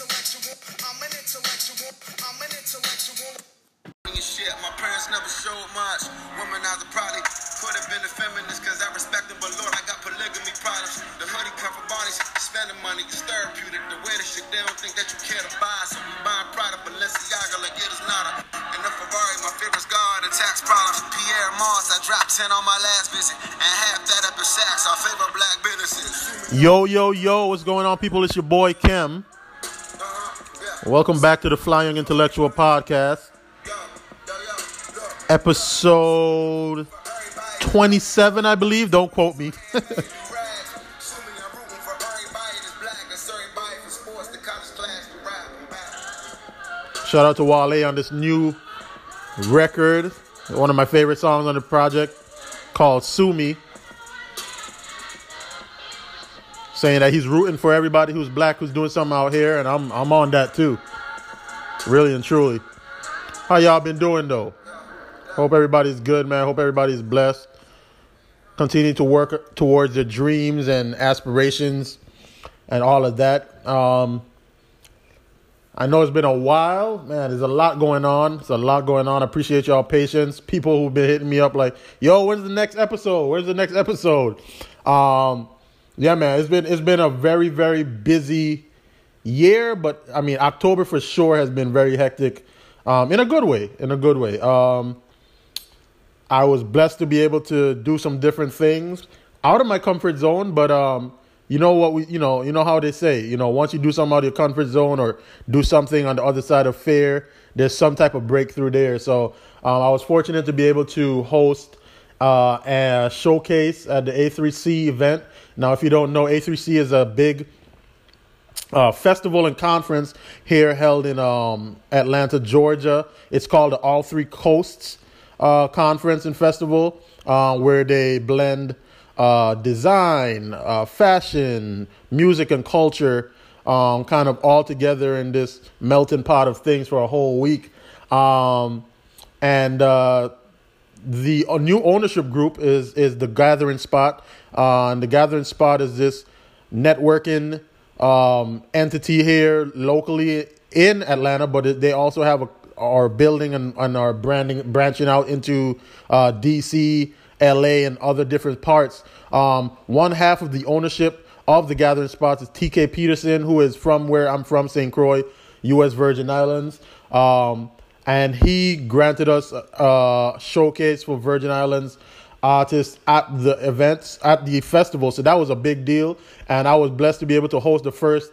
intellectual. I'm an intellectual. I'm an intellectual. Shit, my parents never showed much. Womanizer probably could have been a feminist because I respect them, but Lord, I got polygamy problems. The hoodie come for bodies, spending money, it's therapeutic. The way the shit, they don't think that you care to buy. So we buying Prada, Balenciaga, like it is nada. And the Ferrari, my favorite's God, the tax problems. Pyer Moss, I dropped 10 on my last visit. And half that up in Saks, our favorite black businesses. Yo, yo, yo, what's going on, people? It's your boy Kim. Welcome back to the Fly Young Intellectual Podcast, episode 27, I believe. Don't quote me. Shout out to Wale on this new record, one of my favorite songs on the project called Sue Me. Saying that he's rooting for everybody who's black who's doing something out here, and I'm I'm on that too. Really and truly. How y'all been doing though? Hope everybody's good, man. Hope everybody's blessed. Continue to work towards their dreams and aspirations and all of that. Um, I know it's been a while, man. There's a lot going on. There's a lot going on. I appreciate y'all patience. People who've been hitting me up like, "Yo, when's the next episode? Where's the next episode?" Um, yeah, man. It's been it's been a very very busy year, but I mean October for sure has been very hectic, um, in a good way. In a good way. Um, I was blessed to be able to do some different things out of my comfort zone, but um, you know what we, you know, you know how they say, you know, once you do something out of your comfort zone or do something on the other side of fear, there's some type of breakthrough there. So um, I was fortunate to be able to host uh, a showcase at the A3C event. Now, if you don't know, A3C is a big uh, festival and conference here held in um, Atlanta, Georgia. It's called the All Three Coasts uh, Conference and Festival, uh, where they blend uh, design, uh, fashion, music, and culture um, kind of all together in this melting pot of things for a whole week. Um, and uh, the new ownership group is is the Gathering Spot. Uh, and the Gathering Spot is this networking um, entity here locally in Atlanta, but they also have a are building and, and are branding branching out into uh, DC, LA, and other different parts. Um, one half of the ownership of the Gathering Spots is TK Petersen, who is from where I'm from, St. Croix, U.S. Virgin Islands. Um, and he granted us a showcase for Virgin Islands artists at the events at the festival. So that was a big deal, and I was blessed to be able to host the first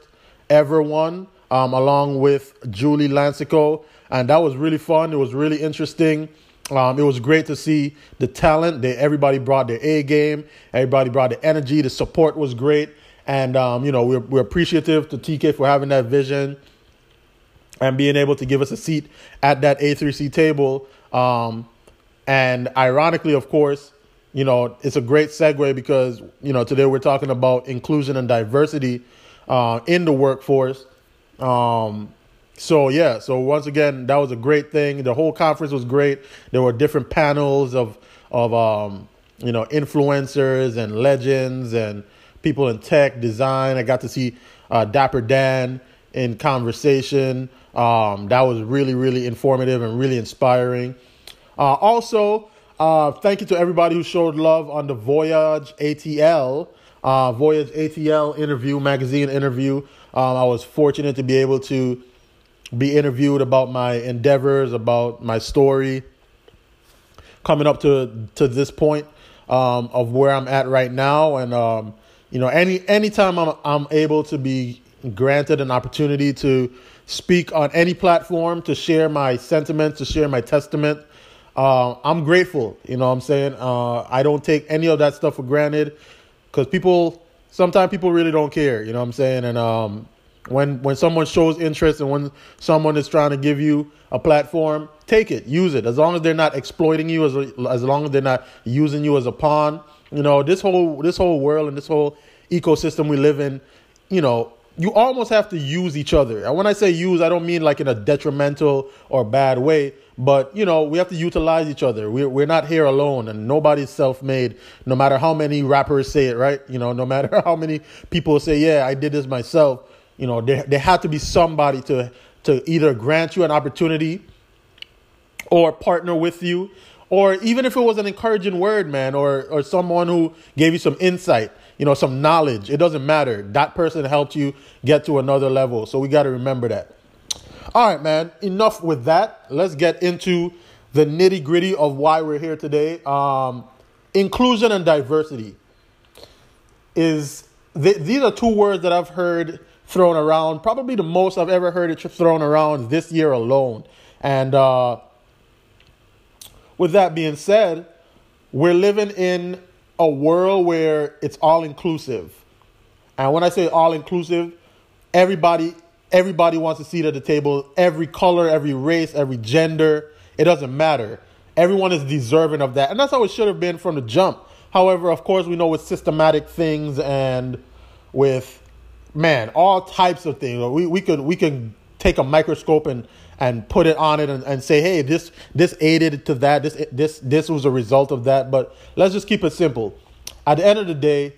ever one um, along with Julie Lancico, and that was really fun. It was really interesting. Um, it was great to see the talent. They, everybody brought their A game. Everybody brought the energy. The support was great, and um, you know we're we're appreciative to TK for having that vision and being able to give us a seat at that A3C table. Um, and ironically, of course, you know, it's a great segue because, you know, today we're talking about inclusion and diversity uh, in the workforce. Um, so, yeah, so once again, that was a great thing. The whole conference was great. There were different panels of, of um, you know, influencers and legends and people in tech, design. I got to see uh, Dapper Dan in conversation. Um, that was really, really informative and really inspiring. Uh, also, uh, thank you to everybody who showed love on the Voyage ATL, uh, Voyage ATL interview, magazine interview. Um, I was fortunate to be able to be interviewed about my endeavors, about my story, coming up to to this point um, of where I'm at right now, and um, you know, any anytime I'm I'm able to be granted an opportunity to speak on any platform, to share my sentiments, to share my testament. Uh, I'm grateful. You know what I'm saying? Uh, I don't take any of that stuff for granted because people, sometimes people really don't care. You know what I'm saying? And um, when when someone shows interest and when someone is trying to give you a platform, take it, use it. As long as they're not exploiting you, as as long as they're not using you as a pawn. You know, this whole this whole world and this whole ecosystem we live in, you know, you almost have to use each other. And when I say use, I don't mean like in a detrimental or bad way, but you know, we have to utilize each other. We're we're not here alone, and nobody's self-made. No matter how many rappers say it, right? You know, no matter how many people say, "Yeah, I did this myself." you know, there, there had to be somebody to to either grant you an opportunity or partner with you, or even if it was an encouraging word, man, or or someone who gave you some insight, you know, some knowledge. It doesn't matter. That person helped you get to another level. So we got to remember that. All right, man. Enough with that. Let's get into the nitty gritty of why we're here today. Um, inclusion and diversity is th- these are two words that I've heard thrown around. Probably the most I've ever heard it thrown around this year alone. And uh, with that being said, we're living in a world where it's all inclusive. And when I say all inclusive, everybody everybody wants a seat at the table, every color, every race, every gender, it doesn't matter. Everyone is deserving of that. And that's how it should have been from the jump. However, of course, we know with systematic things and with man, all types of things. We we could we can take a microscope and and put it on it and, and say, hey, this this aided to that. This this this was a result of that. But let's just keep it simple. At the end of the day,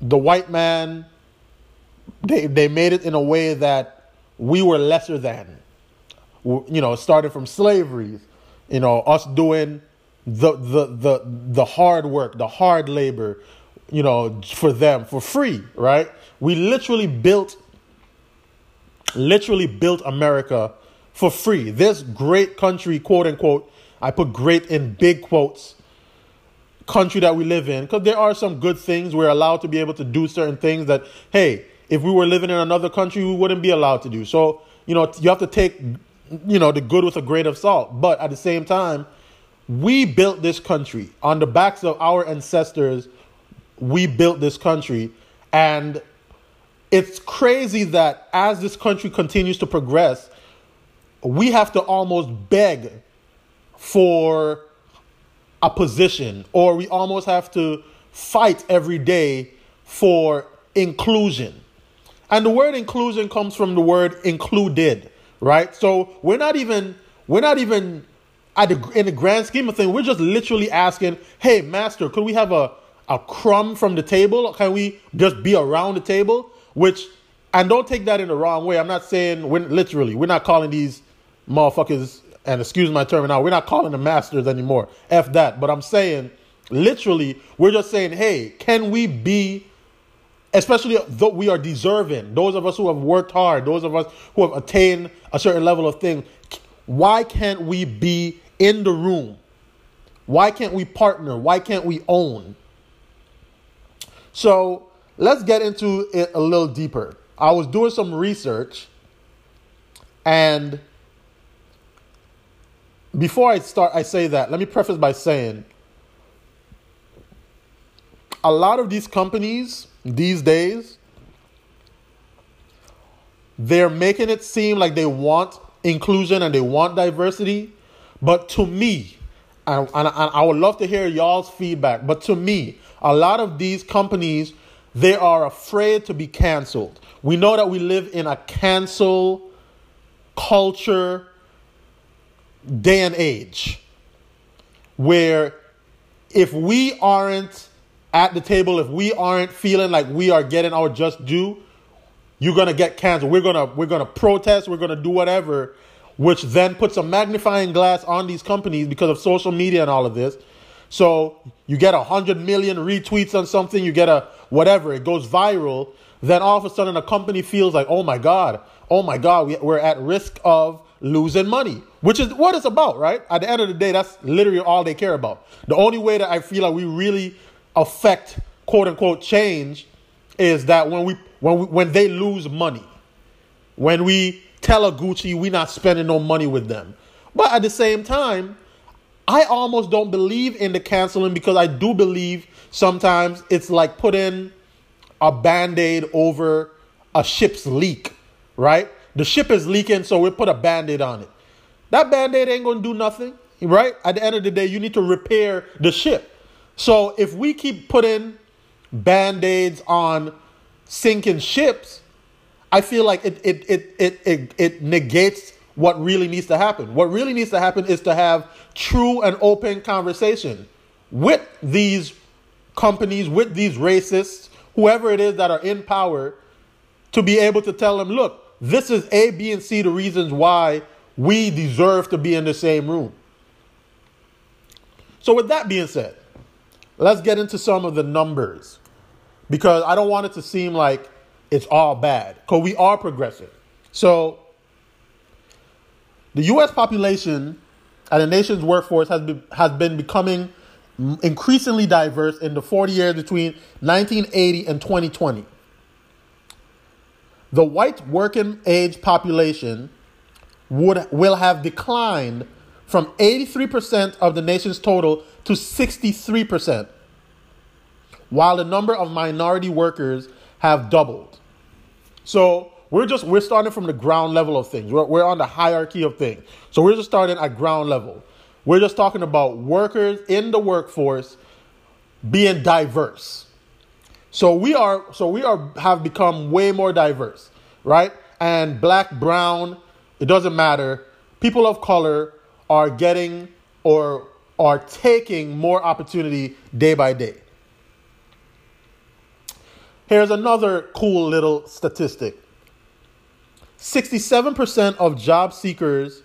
the white man they they made it in a way that we were lesser than. You know, starting from slavery, you know, us doing the the the the hard work, the hard labor, you know, for them for free, right? We literally built literally built America for free. This great country, quote unquote, I put great in big quotes, country that we live in, because there are some good things. We're allowed to be able to do certain things that, hey, if we were living in another country, we wouldn't be allowed to do. So, you know, you have to take, you know, the good with a grain of salt. But at the same time, we built this country on the backs of our ancestors. We built this country. And it's crazy that as this country continues to progress, we have to almost beg for a position, or we almost have to fight every day for inclusion. And the word inclusion comes from the word included, right? So we're not even we're not even at the, in the grand scheme of things. We're just literally asking, "Hey, master, could we have a a crumb from the table? Can we just be around the table?" Which and don't take that in the wrong way. I'm not saying we're literally we're not calling these motherfuckers and excuse my terminology. We're not calling them masters anymore. F that. But I'm saying literally we're just saying, "Hey, can we be?" especially though we are deserving, those of us who have worked hard, those of us who have attained a certain level of thing, why can't we be in the room? Why can't we partner? Why can't we own? So let's get into it a little deeper. I was doing some research, and before I start, I say that, let me preface by saying a lot of these companies these days, they're making it seem like they want inclusion and they want diversity. But to me, and, and, and I would love to hear y'all's feedback, but to me, a lot of these companies, they are afraid to be canceled. We know that we live in a cancel culture day and age where if we aren't at the table, if we aren't feeling like we are getting our just due, you're gonna get canceled. We're gonna we're gonna protest. We're gonna do whatever, which then puts a magnifying glass on these companies because of social media and all of this. So you get a hundred million retweets on something, you get a whatever, it goes viral. Then all of a sudden, a company feels like, oh my god, oh my god, we, we're at risk of losing money, which is what it's about, right? At the end of the day, that's literally all they care about. The only way that I feel like we really affect quote unquote change is that when we when we, when they lose money, when we tell a Gucci we're not spending no money with them, but at the same time, I almost don't believe in the canceling because I do believe sometimes it's like putting a band-aid over a ship's leak, right? The ship is leaking, so we put a band-aid on it. That band-aid ain't gonna do nothing, right? At the end of the day, you need to repair the ship. So if we keep putting band-aids on sinking ships, I feel like it it it it it, it negates what really needs to happen. What really needs to happen is to have true and open conversation with these companies, with these racists, whoever it is that are in power, to be able to tell them, look, this is A, B, and C the reasons why we deserve to be in the same room. So, with that being said, let's get into some of the numbers because I don't want it to seem like it's all bad because we are progressive. So, the U.S. population and the nation's workforce has been, has been becoming increasingly diverse in the 40 years between 1980 and 2020. The white working age population would will have declined from 83% of the nation's total to 63%, while the number of minority workers have doubled. So we're just we're starting from the ground level of things. We're, we're on the hierarchy of things. So we're just starting at ground level. We're just talking about workers in the workforce being diverse. So we are so we are have become way more diverse, right? And black, brown, it doesn't matter. People of color are getting or are taking more opportunity day by day. Here's another cool little statistic 67% of job seekers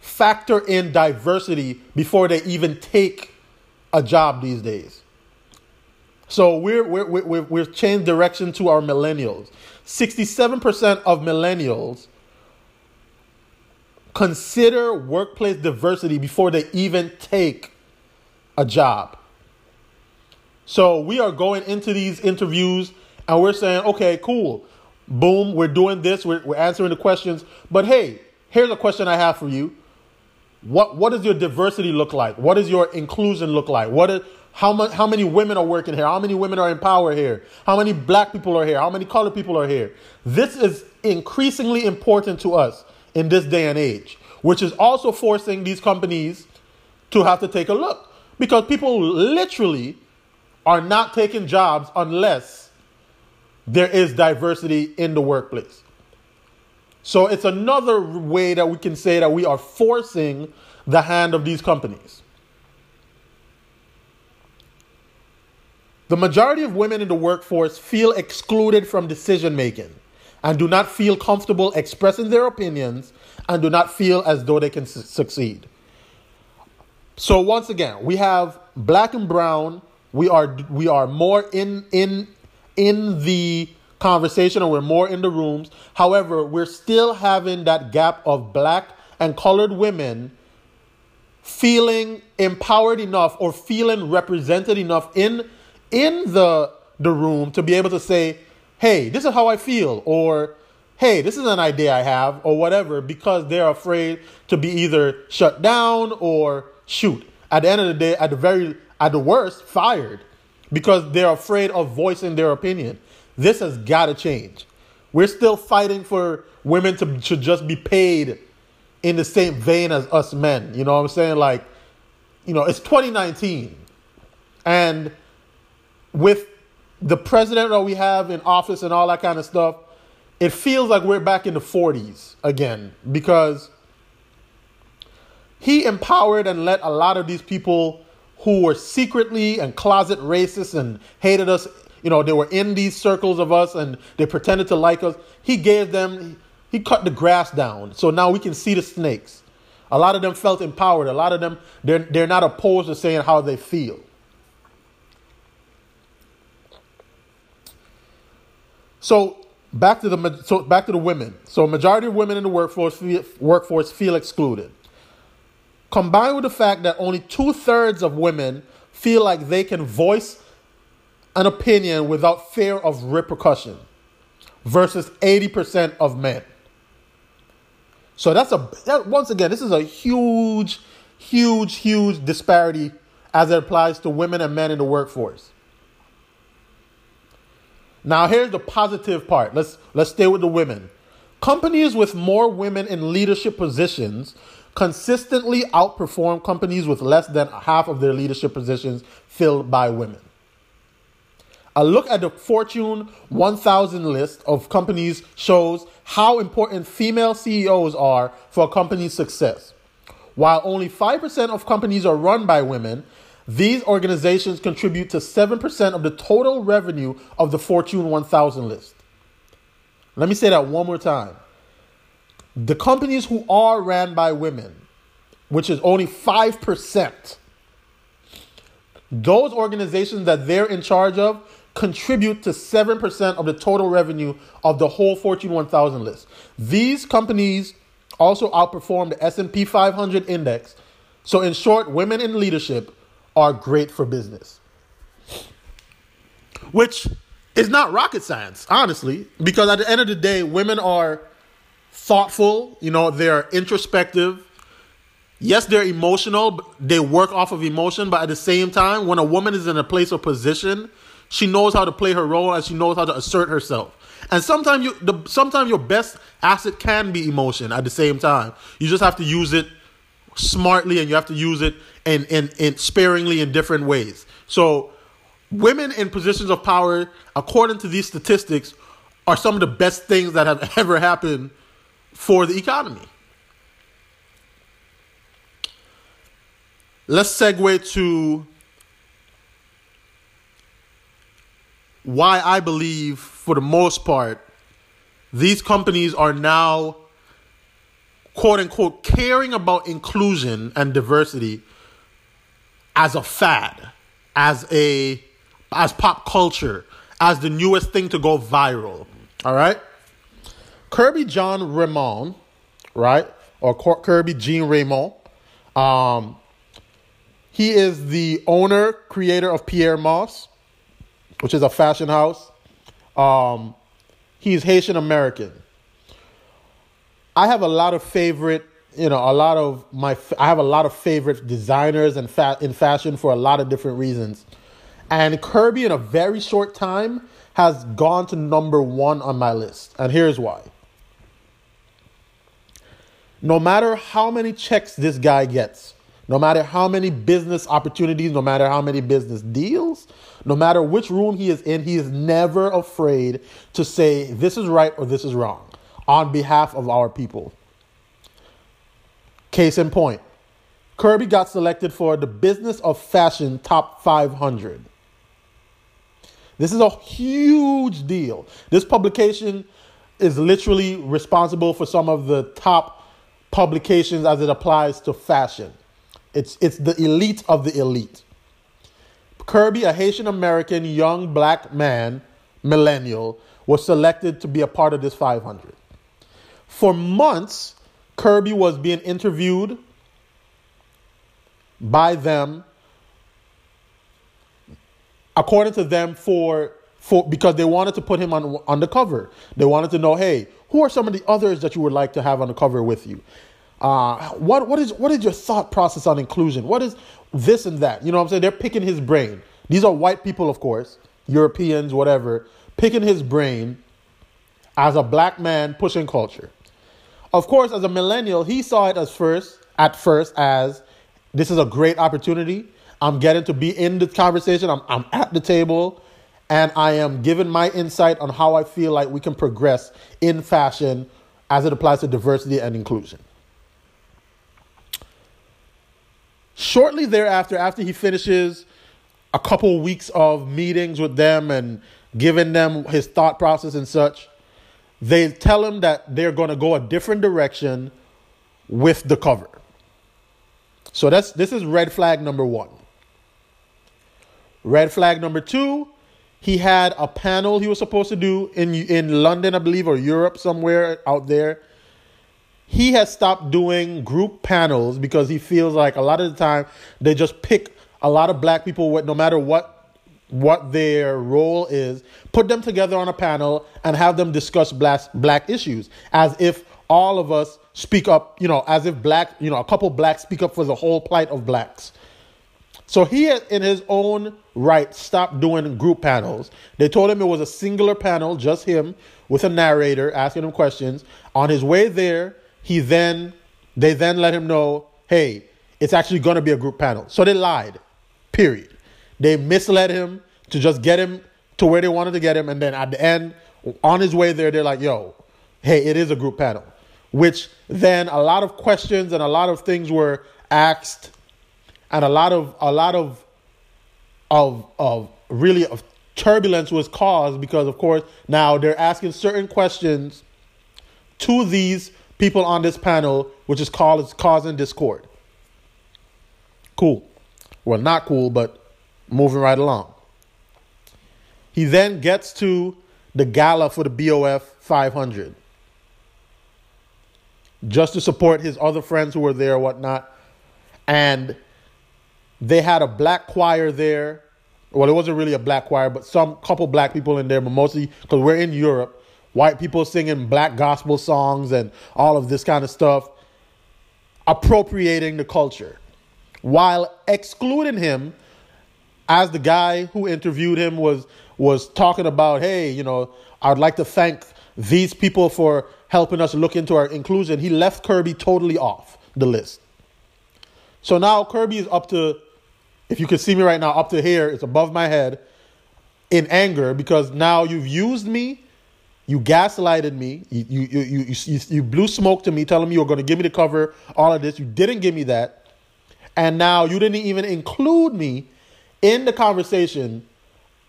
factor in diversity before they even take a job these days. So we're, we're, we're, we've changed direction to our millennials. 67% of millennials consider workplace diversity before they even take a job. So we are going into these interviews and we're saying, okay, cool. Boom, we're doing this, we're, we're answering the questions. But hey, here's a question I have for you. What what does your diversity look like? What does your inclusion look like? What is how much how many women are working here? How many women are in power here? How many black people are here? How many colored people are here? This is increasingly important to us in this day and age, which is also forcing these companies to have to take a look because people literally are not taking jobs unless there is diversity in the workplace. So it's another way that we can say that we are forcing the hand of these companies. The majority of women in the workforce feel excluded from decision making and do not feel comfortable expressing their opinions and do not feel as though they can su- succeed. So once again, we have black and brown. We are we are more in in in the conversation and we're more in the rooms. However, we're still having that gap of black and colored women feeling empowered enough or feeling represented enough in in the the room to be able to say, "Hey, this is how I feel," or "Hey, this is an idea I have," or whatever, because they're afraid to be either shut down or shoot. At the end of the day, at the very at the worst, fired because they're afraid of voicing their opinion. This has got to change. We're still fighting for women to, to just be paid in the same vein as us men. You know what I'm saying? Like, you know, it's 2019. And with the president that we have in office and all that kind of stuff, it feels like we're back in the 40s again because he empowered and let a lot of these people who were secretly and closet racist and hated us you know, they were in these circles of us and they pretended to like us. He gave them, he cut the grass down. So now we can see the snakes. A lot of them felt empowered. A lot of them, they're, they're not opposed to saying how they feel. So back to the so back to the women. So majority of women in the workforce feel, workforce feel excluded. Combined with the fact that only two thirds of women feel like they can voice an opinion without fear of repercussion versus 80% of men. So that's a that, once again this is a huge huge huge disparity as it applies to women and men in the workforce. Now here's the positive part. Let's let's stay with the women. Companies with more women in leadership positions consistently outperform companies with less than half of their leadership positions filled by women. A look at the Fortune 1000 list of companies shows how important female CEOs are for a company's success. While only 5% of companies are run by women, these organizations contribute to 7% of the total revenue of the Fortune 1000 list. Let me say that one more time. The companies who are ran by women, which is only 5%, those organizations that they're in charge of contribute to 7% of the total revenue of the whole Fortune 1000 list. These companies also outperform the S&P 500 index. So in short, women in leadership are great for business. Which is not rocket science, honestly, because at the end of the day, women are thoughtful, you know, they're introspective. Yes, they're emotional, they work off of emotion, but at the same time, when a woman is in a place of position, she knows how to play her role and she knows how to assert herself. And sometimes you the sometimes your best asset can be emotion at the same time. You just have to use it smartly and you have to use it in, in, in sparingly in different ways. So women in positions of power, according to these statistics, are some of the best things that have ever happened for the economy. Let's segue to why I believe, for the most part, these companies are now, quote unquote, caring about inclusion and diversity as a fad, as a as pop culture, as the newest thing to go viral. All right. Kerby John Raymond, right? Or Kerby Jean Raymond. Um, he is the owner, creator of Pyer Moss, which is a fashion house. Um, he's Haitian American. I have a lot of favorite, you know, a lot of my, I have a lot of favorite designers and fa- in fashion for a lot of different reasons. And Kerby, in a very short time, has gone to number one on my list. And here's why. No matter how many checks this guy gets, no matter how many business opportunities, no matter how many business deals, no matter which room he is in, he is never afraid to say this is right or this is wrong on behalf of our people. Case in point, Kerby got selected for the Business of Fashion Top 500. This is a huge deal. This publication is literally responsible for some of the top publications as it applies to fashion. It's, it's the elite of the elite. Kerby, a Haitian American young black man, millennial, was selected to be a part of this 500. For months, Kerby was being interviewed by them according to them, for for because they wanted to put him on on the cover. They wanted to know, hey, who are some of the others that you would like to have on the cover with you? Uh, what what is what is your thought process on inclusion? What is this and that? You know what I'm saying? They're picking his brain. These are white people, of course, Europeans, whatever, picking his brain as a black man pushing culture. Of course, as a millennial, he saw it as first at first as this is a great opportunity I'm getting to be in the conversation. I'm, I'm at the table and I am giving my insight on how I feel like we can progress in fashion as it applies to diversity and inclusion. Shortly thereafter, after he finishes a couple weeks of meetings with them and giving them his thought process and such, they tell him that they're going to go a different direction with the cover. So that's this is red flag number 1. Red flag number two, he had a panel he was supposed to do in in London, I believe, or Europe somewhere out there. He has stopped doing group panels because he feels like a lot of the time they just pick a lot of black people with no matter what what their role is, put them together on a panel and have them discuss black black issues as if all of us speak up, you know, as if black, you know, a couple blacks speak up for the whole plight of blacks. So he, in his own right, stopped doing group panels. They told him it was a singular panel, just him with a narrator asking him questions. On his way there, he then they then let him know, hey, it's actually going to be a group panel. So they lied. Period. They misled him to just get him to where they wanted to get him, and then at the end, on his way there, they're like, yo, hey, it is a group panel. Which then a lot of questions and a lot of things were asked and a lot of a lot of of of really of turbulence was caused because, of course, now they're asking certain questions to these people on this panel, which is called causing discord. Cool. Well, not cool, but moving right along. He then gets to the gala for the BOF 500 just to support his other friends who were there, whatnot. And they had a black choir there. Well, it wasn't really a black choir, but some couple black people in there, but mostly because we're in Europe, white people singing black gospel songs and all of this kind of stuff, appropriating the culture while excluding him as the guy who interviewed him was was talking about hey you know i'd like to thank these people for helping us look into our inclusion he left kerby totally off the list so now kerby is up to if you can see me right now up to here it's above my head in anger because now you've used me you gaslighted me you you you you, you, you blew smoke to me telling me you were going to give me the cover all of this you didn't give me that and now you didn't even include me in the conversation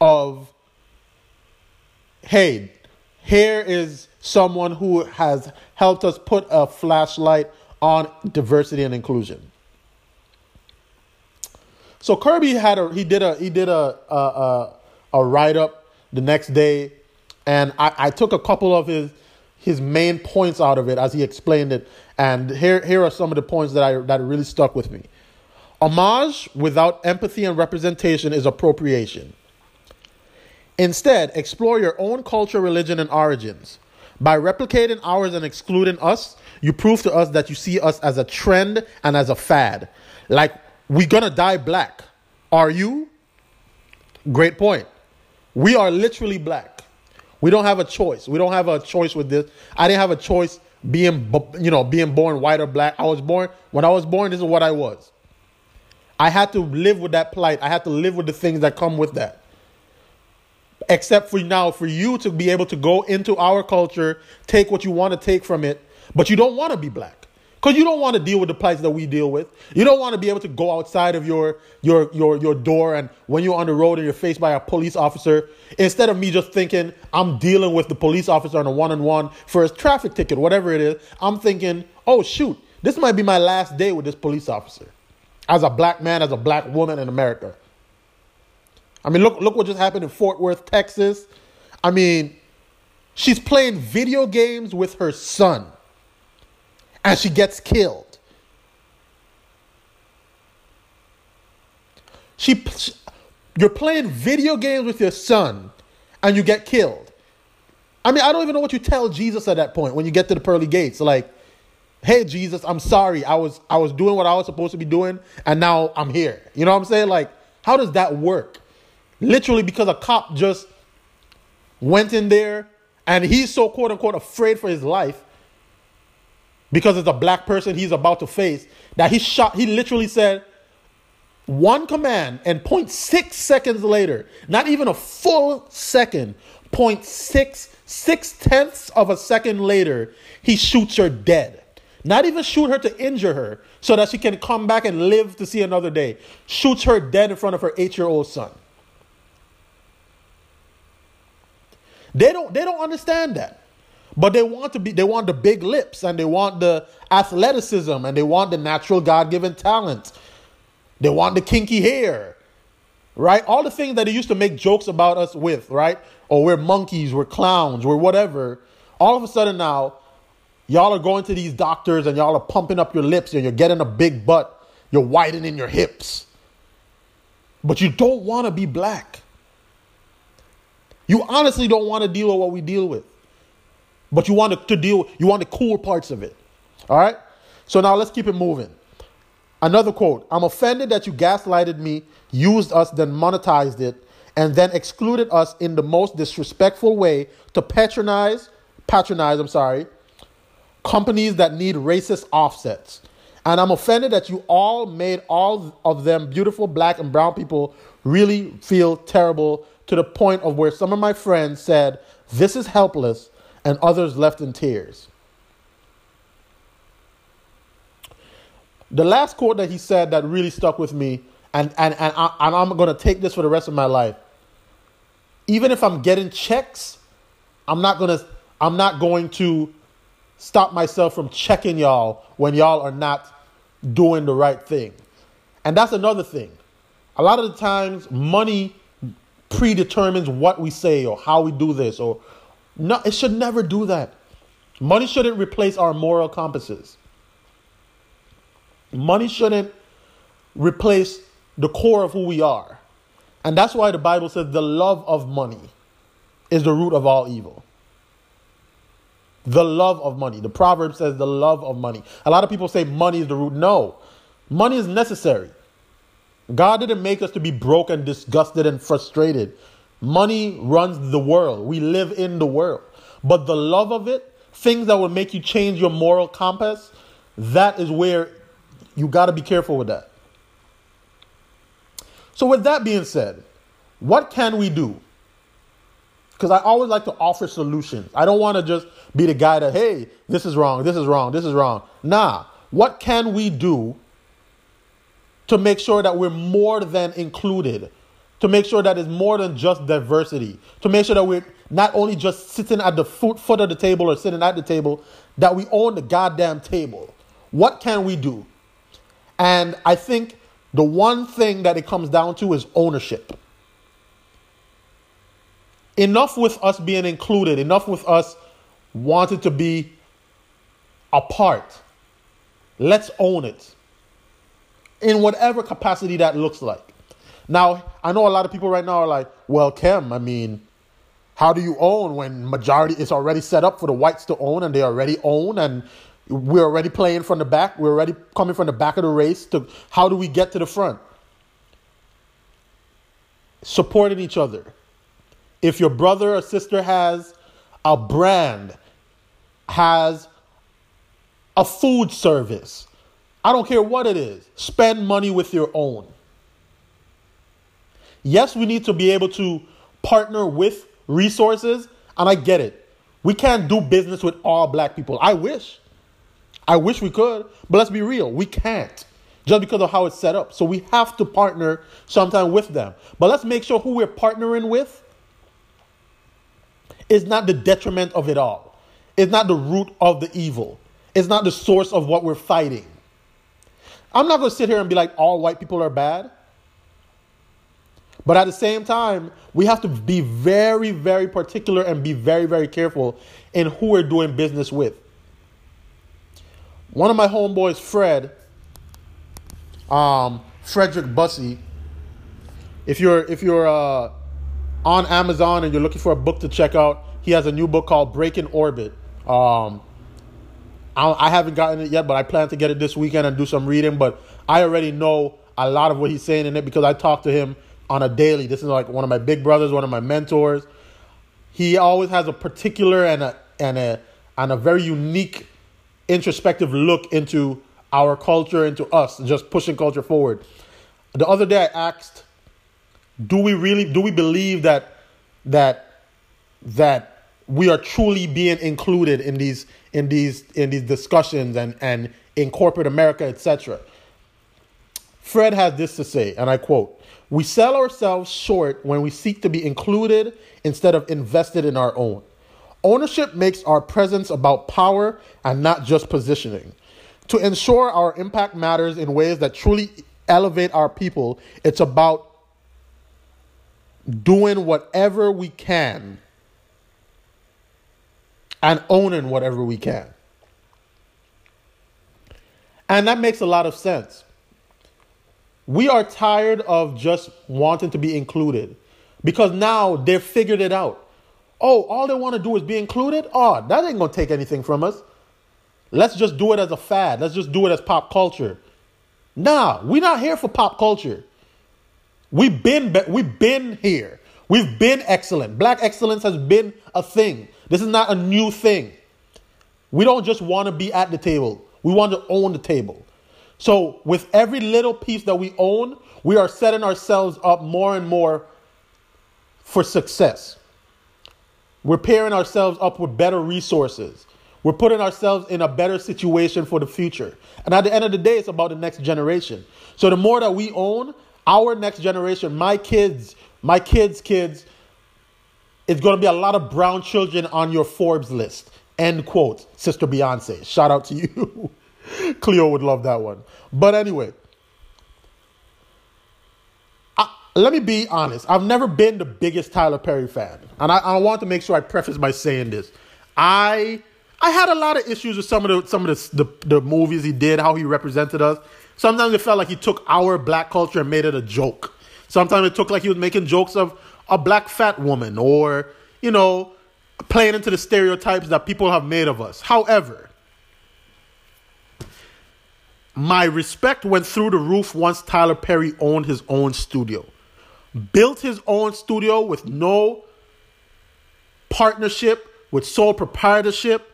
of, hey, here is someone who has helped us put a flashlight on diversity and inclusion. So Kerby had a he did a he did a a, a, a write up the next day, and I, I took a couple of his his main points out of it as he explained it, and here here are some of the points that I that really stuck with me. Homage without empathy and representation is appropriation. Instead, explore your own culture, religion, and origins. By replicating ours and excluding us, you prove to us that you see us as a trend and as a fad. Like, we're gonna die black. Are you? Great point. We are literally black. We don't have a choice. We don't have a choice with this. I didn't have a choice being, you know, being born white or black. I was born, when I was born, this is what I was. I had to live with that plight. I had to live with the things that come with that. Except for now, for you to be able to go into our culture, take what you want to take from it, but you don't want to be black. Because you don't want to deal with the plights that we deal with. You don't want to be able to go outside of your your your your door and when you're on the road and you're faced by a police officer, instead of me just thinking I'm dealing with the police officer on a one-on-one for a traffic ticket, whatever it is, I'm thinking, oh shoot, this might be my last day with this police officer as a black man, as a black woman in America. I mean, look, look what just happened in Fort Worth, Texas. I mean, she's playing video games with her son and she gets killed. She, you're playing video games with your son and you get killed. I mean, I don't even know what you tell Jesus at that point when you get to the pearly gates. Like, hey jesus i'm sorry i was i was doing what i was supposed to be doing and now i'm here you know what i'm saying like how does that work literally because a cop just went in there and he's so quote unquote afraid for his life because it's a black person he's about to face that he shot he literally said one command and 0.6 seconds later not even a full second 0.6 six tenths of a second later he shoots her dead not even shoot her to injure her so that she can come back and live to see another day. Shoots her dead in front of her eight year old son. They don't, they don't understand that. But they want to be they want the big lips and they want the athleticism and they want the natural God-given talent. They want the kinky hair. Right? All the things that they used to make jokes about us with, right? Or we're monkeys, we're clowns, we're whatever. All of a sudden now, Y'all are going to these doctors and y'all are pumping up your lips and you're getting a big butt. You're widening your hips. But you don't want to be black. You honestly don't want to deal with what we deal with. But you want to deal, you want the cool parts of it. All right? So now let's keep it moving. Another quote I'm offended that you gaslighted me, used us, then monetized it, and then excluded us in the most disrespectful way to patronize, patronize, I'm sorry, companies that need racist offsets. And I'm offended that you all made all of them beautiful black and brown people really feel terrible to the point of where some of my friends said, This is helpless, and others left in tears. The last quote that he said that really stuck with me, and, and, and, I, and I'm going to take this for the rest of my life. even if I'm getting checks, I'm not gonna I'm not going to stop myself from checking y'all when y'all are not doing the right thing. And that's another thing. A lot of the times money predetermines what we say or how we do this or no it should never do that. Money shouldn't replace our moral compasses. Money shouldn't replace the core of who we are. And that's why the Bible says the love of money is the root of all evil. The love of money. The proverb says the love of money. A lot of people say money is the root. No, money is necessary. God didn't make us to be broke and disgusted and frustrated. Money runs the world. We live in the world. But the love of it, things that will make you change your moral compass, that is where you got to be careful with that. So, with that being said, what can we do? Because I always like to offer solutions. I don't want to just be the guy that, hey, this is wrong, this is wrong, this is wrong. Nah, what can we do to make sure that we're more than included? To make sure that it's more than just diversity? To make sure that we're not only just sitting at the foot, foot of the table or sitting at the table, that we own the goddamn table. What can we do? And I think the one thing that it comes down to is ownership. Enough with us being included, enough with us wanting to be a part. Let's own it in whatever capacity that looks like. Now, I know a lot of people right now are like, well, Kim, I mean, how do you own when majority is already set up for the whites to own and they already own and we're already playing from the back. We're already coming from the back of the race to how do we get to the front? Supporting each other. If your brother or sister has a brand, has a food service, I don't care what it is, spend money with your own. Yes, we need to be able to partner with resources, and I get it. We can't do business with all black people. I wish. I wish we could, but let's be real, we can't just because of how it's set up. So we have to partner sometime with them. But let's make sure who we're partnering with is not the detriment of it all. It's not the root of the evil. It's not the source of what we're fighting. I'm not going to sit here and be like all white people are bad. But at the same time, we have to be very, very particular and be very, very careful in who we're doing business with. One of my homeboys, Fred, um, Frederick Bussey. If you're if you're uh, on Amazon and you're looking for a book to check out, he has a new book called Breaking Orbit. Um, I, I haven't gotten it yet, but I plan to get it this weekend and do some reading. But I already know a lot of what he's saying in it because I talked to him on a daily. This is like one of my big brothers, one of my mentors. He always has a particular and a and a and a very unique introspective look into our culture, into us, just pushing culture forward. The other day I asked, do we really do we believe that that that we are truly being included in these in these in these discussions and and in corporate America, etc. Fred has this to say, and I quote: "We sell ourselves short when we seek to be included instead of invested in our own. Ownership makes our presence about power and not just positioning. To ensure our impact matters in ways that truly elevate our people, it's about doing whatever we can and owning whatever we can. And that makes a lot of sense. We are tired of just wanting to be included because now they've figured it out. Oh, all they want to do is be included? Oh, that ain't going to take anything from us. Let's just do it as a fad. Let's just do it as pop culture. Nah, we're not here for pop culture. We've been we've been here. We've been excellent. Black excellence has been a thing. This is not a new thing. We don't just want to be at the table. We want to own the table. So, with every little piece that we own, we are setting ourselves up more and more for success. We're pairing ourselves up with better resources. We're putting ourselves in a better situation for the future. And at the end of the day, it's about the next generation. So the more that we own, our next generation, my kids, my kids' kids, it's going to be a lot of brown children on your Forbes list. End quote, Sister Beyonce. Shout out to you. Cleo would love that one. But anyway, I, let me be honest. I've never been the biggest Tyler Perry fan. And I, I want to make sure I preface by saying this. I I had a lot of issues with some of the some of the, the, the movies he did, how he represented us. Sometimes it felt like he took our black culture and made it a joke. Sometimes it took like he was making jokes of a black fat woman or, you know, playing into the stereotypes that people have made of us. However, my respect went through the roof once Tyler Perry owned his own studio. Built his own studio with no partnership, with sole proprietorship,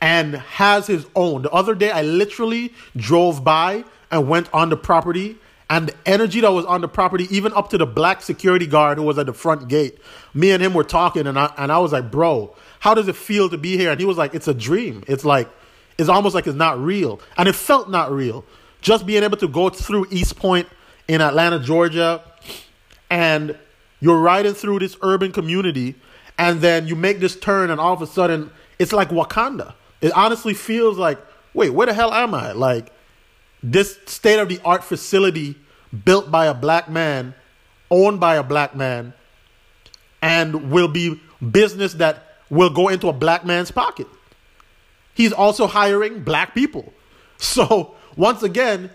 and has his own. The other day, I literally drove by and went on the property, and the energy that was on the property, even up to the black security guard who was at the front gate, me and him were talking, and I, and I was like, Bro, how does it feel to be here? And he was like, It's a dream. It's like, it's almost like it's not real. And it felt not real. Just being able to go through East Point in Atlanta, Georgia, and you're riding through this urban community, and then you make this turn, and all of a sudden, it's like Wakanda. It honestly feels like, wait, where the hell am I? Like, this state of the art facility built by a black man, owned by a black man, and will be business that will go into a black man's pocket. He's also hiring black people. So, once again,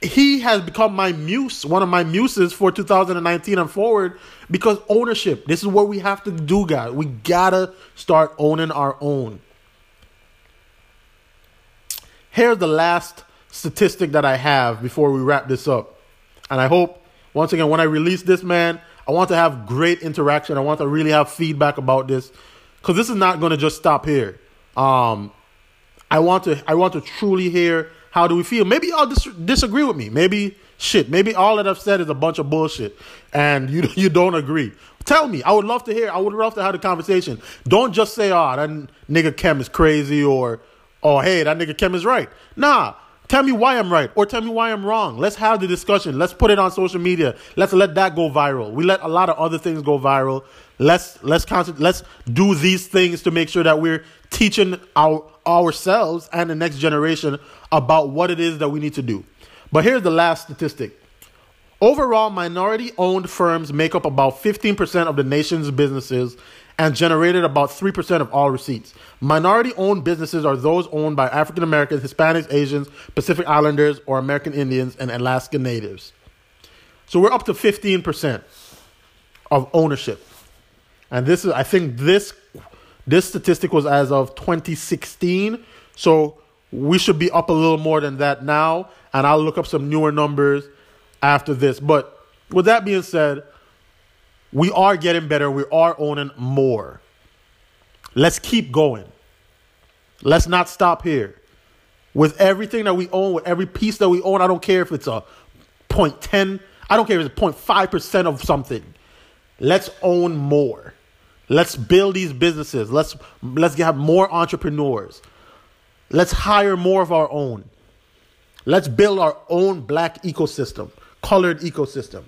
he has become my muse, one of my muses for 2019 and forward because ownership. This is what we have to do, guys. We gotta start owning our own. Here's the last statistic that I have before we wrap this up. And I hope, once again, when I release this, man, I want to have great interaction. I want to really have feedback about this because this is not going to just stop here. Um, I want to, I want to truly hear how do we feel. Maybe y'all dis- disagree with me. Maybe shit. Maybe all that I've said is a bunch of bullshit, and you you don't agree. Tell me. I would love to hear. I would love to have a conversation. Don't just say, "Oh, that nigga Kem is crazy," or "Oh, hey, that nigga Kem is right." Nah. Tell me why I'm right or tell me why I'm wrong. Let's have the discussion. Let's put it on social media. Let's let that go viral. We let a lot of other things go viral. Let's let's let's do these things to make sure that we're teaching our ourselves and the next generation about what it is that we need to do. But here's the last statistic. Overall, minority owned firms make up about 15% of the nation's businesses and generated about 3% of all receipts. Minority owned businesses are those owned by African Americans, Hispanics, Asians, Pacific Islanders, or American Indians and Alaska Natives. So we're up to 15% of ownership. And this is I think this this statistic was as of 2016. So we should be up a little more than that now, and I'll look up some newer numbers after this. But with that being said, we are getting better. We are owning more. Let's keep going. Let's not stop here. With everything that we own, with every piece that we own, I don't care if it's a 0.10, I don't care if it's 0.5% of something. Let's own more. Let's build these businesses. Let's let's have more entrepreneurs. Let's hire more of our own. Let's build our own black ecosystem, colored ecosystem.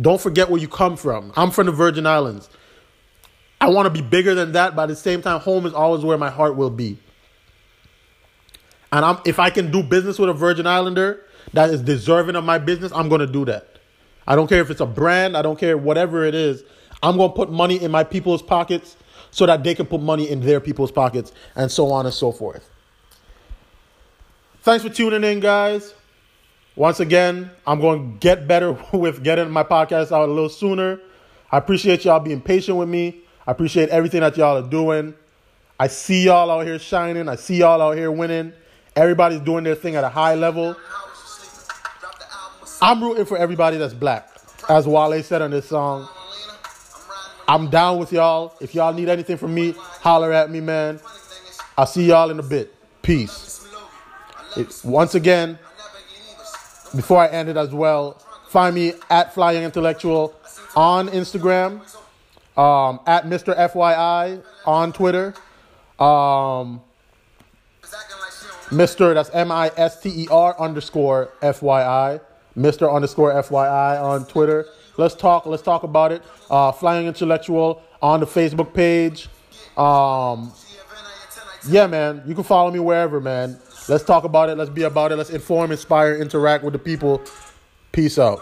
Don't forget where you come from. I'm from the Virgin Islands. I want to be bigger than that, but at the same time, home is always where my heart will be. And I'm, if I can do business with a Virgin Islander that is deserving of my business, I'm going to do that. I don't care if it's a brand, I don't care whatever it is. I'm going to put money in my people's pockets so that they can put money in their people's pockets, and so on and so forth. Thanks for tuning in, guys. Once again, I'm going to get better with getting my podcast out a little sooner. I appreciate y'all being patient with me. I appreciate everything that y'all are doing. I see y'all out here shining. I see y'all out here winning. Everybody's doing their thing at a high level. I'm rooting for everybody that's black. As Wale said on this song, I'm down with y'all. If y'all need anything from me, holler at me, man. I'll see y'all in a bit. Peace. It, once again, before I end it as well, find me at Flying Intellectual on Instagram, um, at Mr. FYI on Twitter, um, Mr. That's M I S T E R underscore FYI, Mr. underscore FYI on Twitter. Let's talk. Let's talk about it. Uh, Flying Intellectual on the Facebook page. Um, yeah, man. You can follow me wherever, man. Let's talk about it. Let's be about it. Let's inform, inspire, interact with the people. Peace out.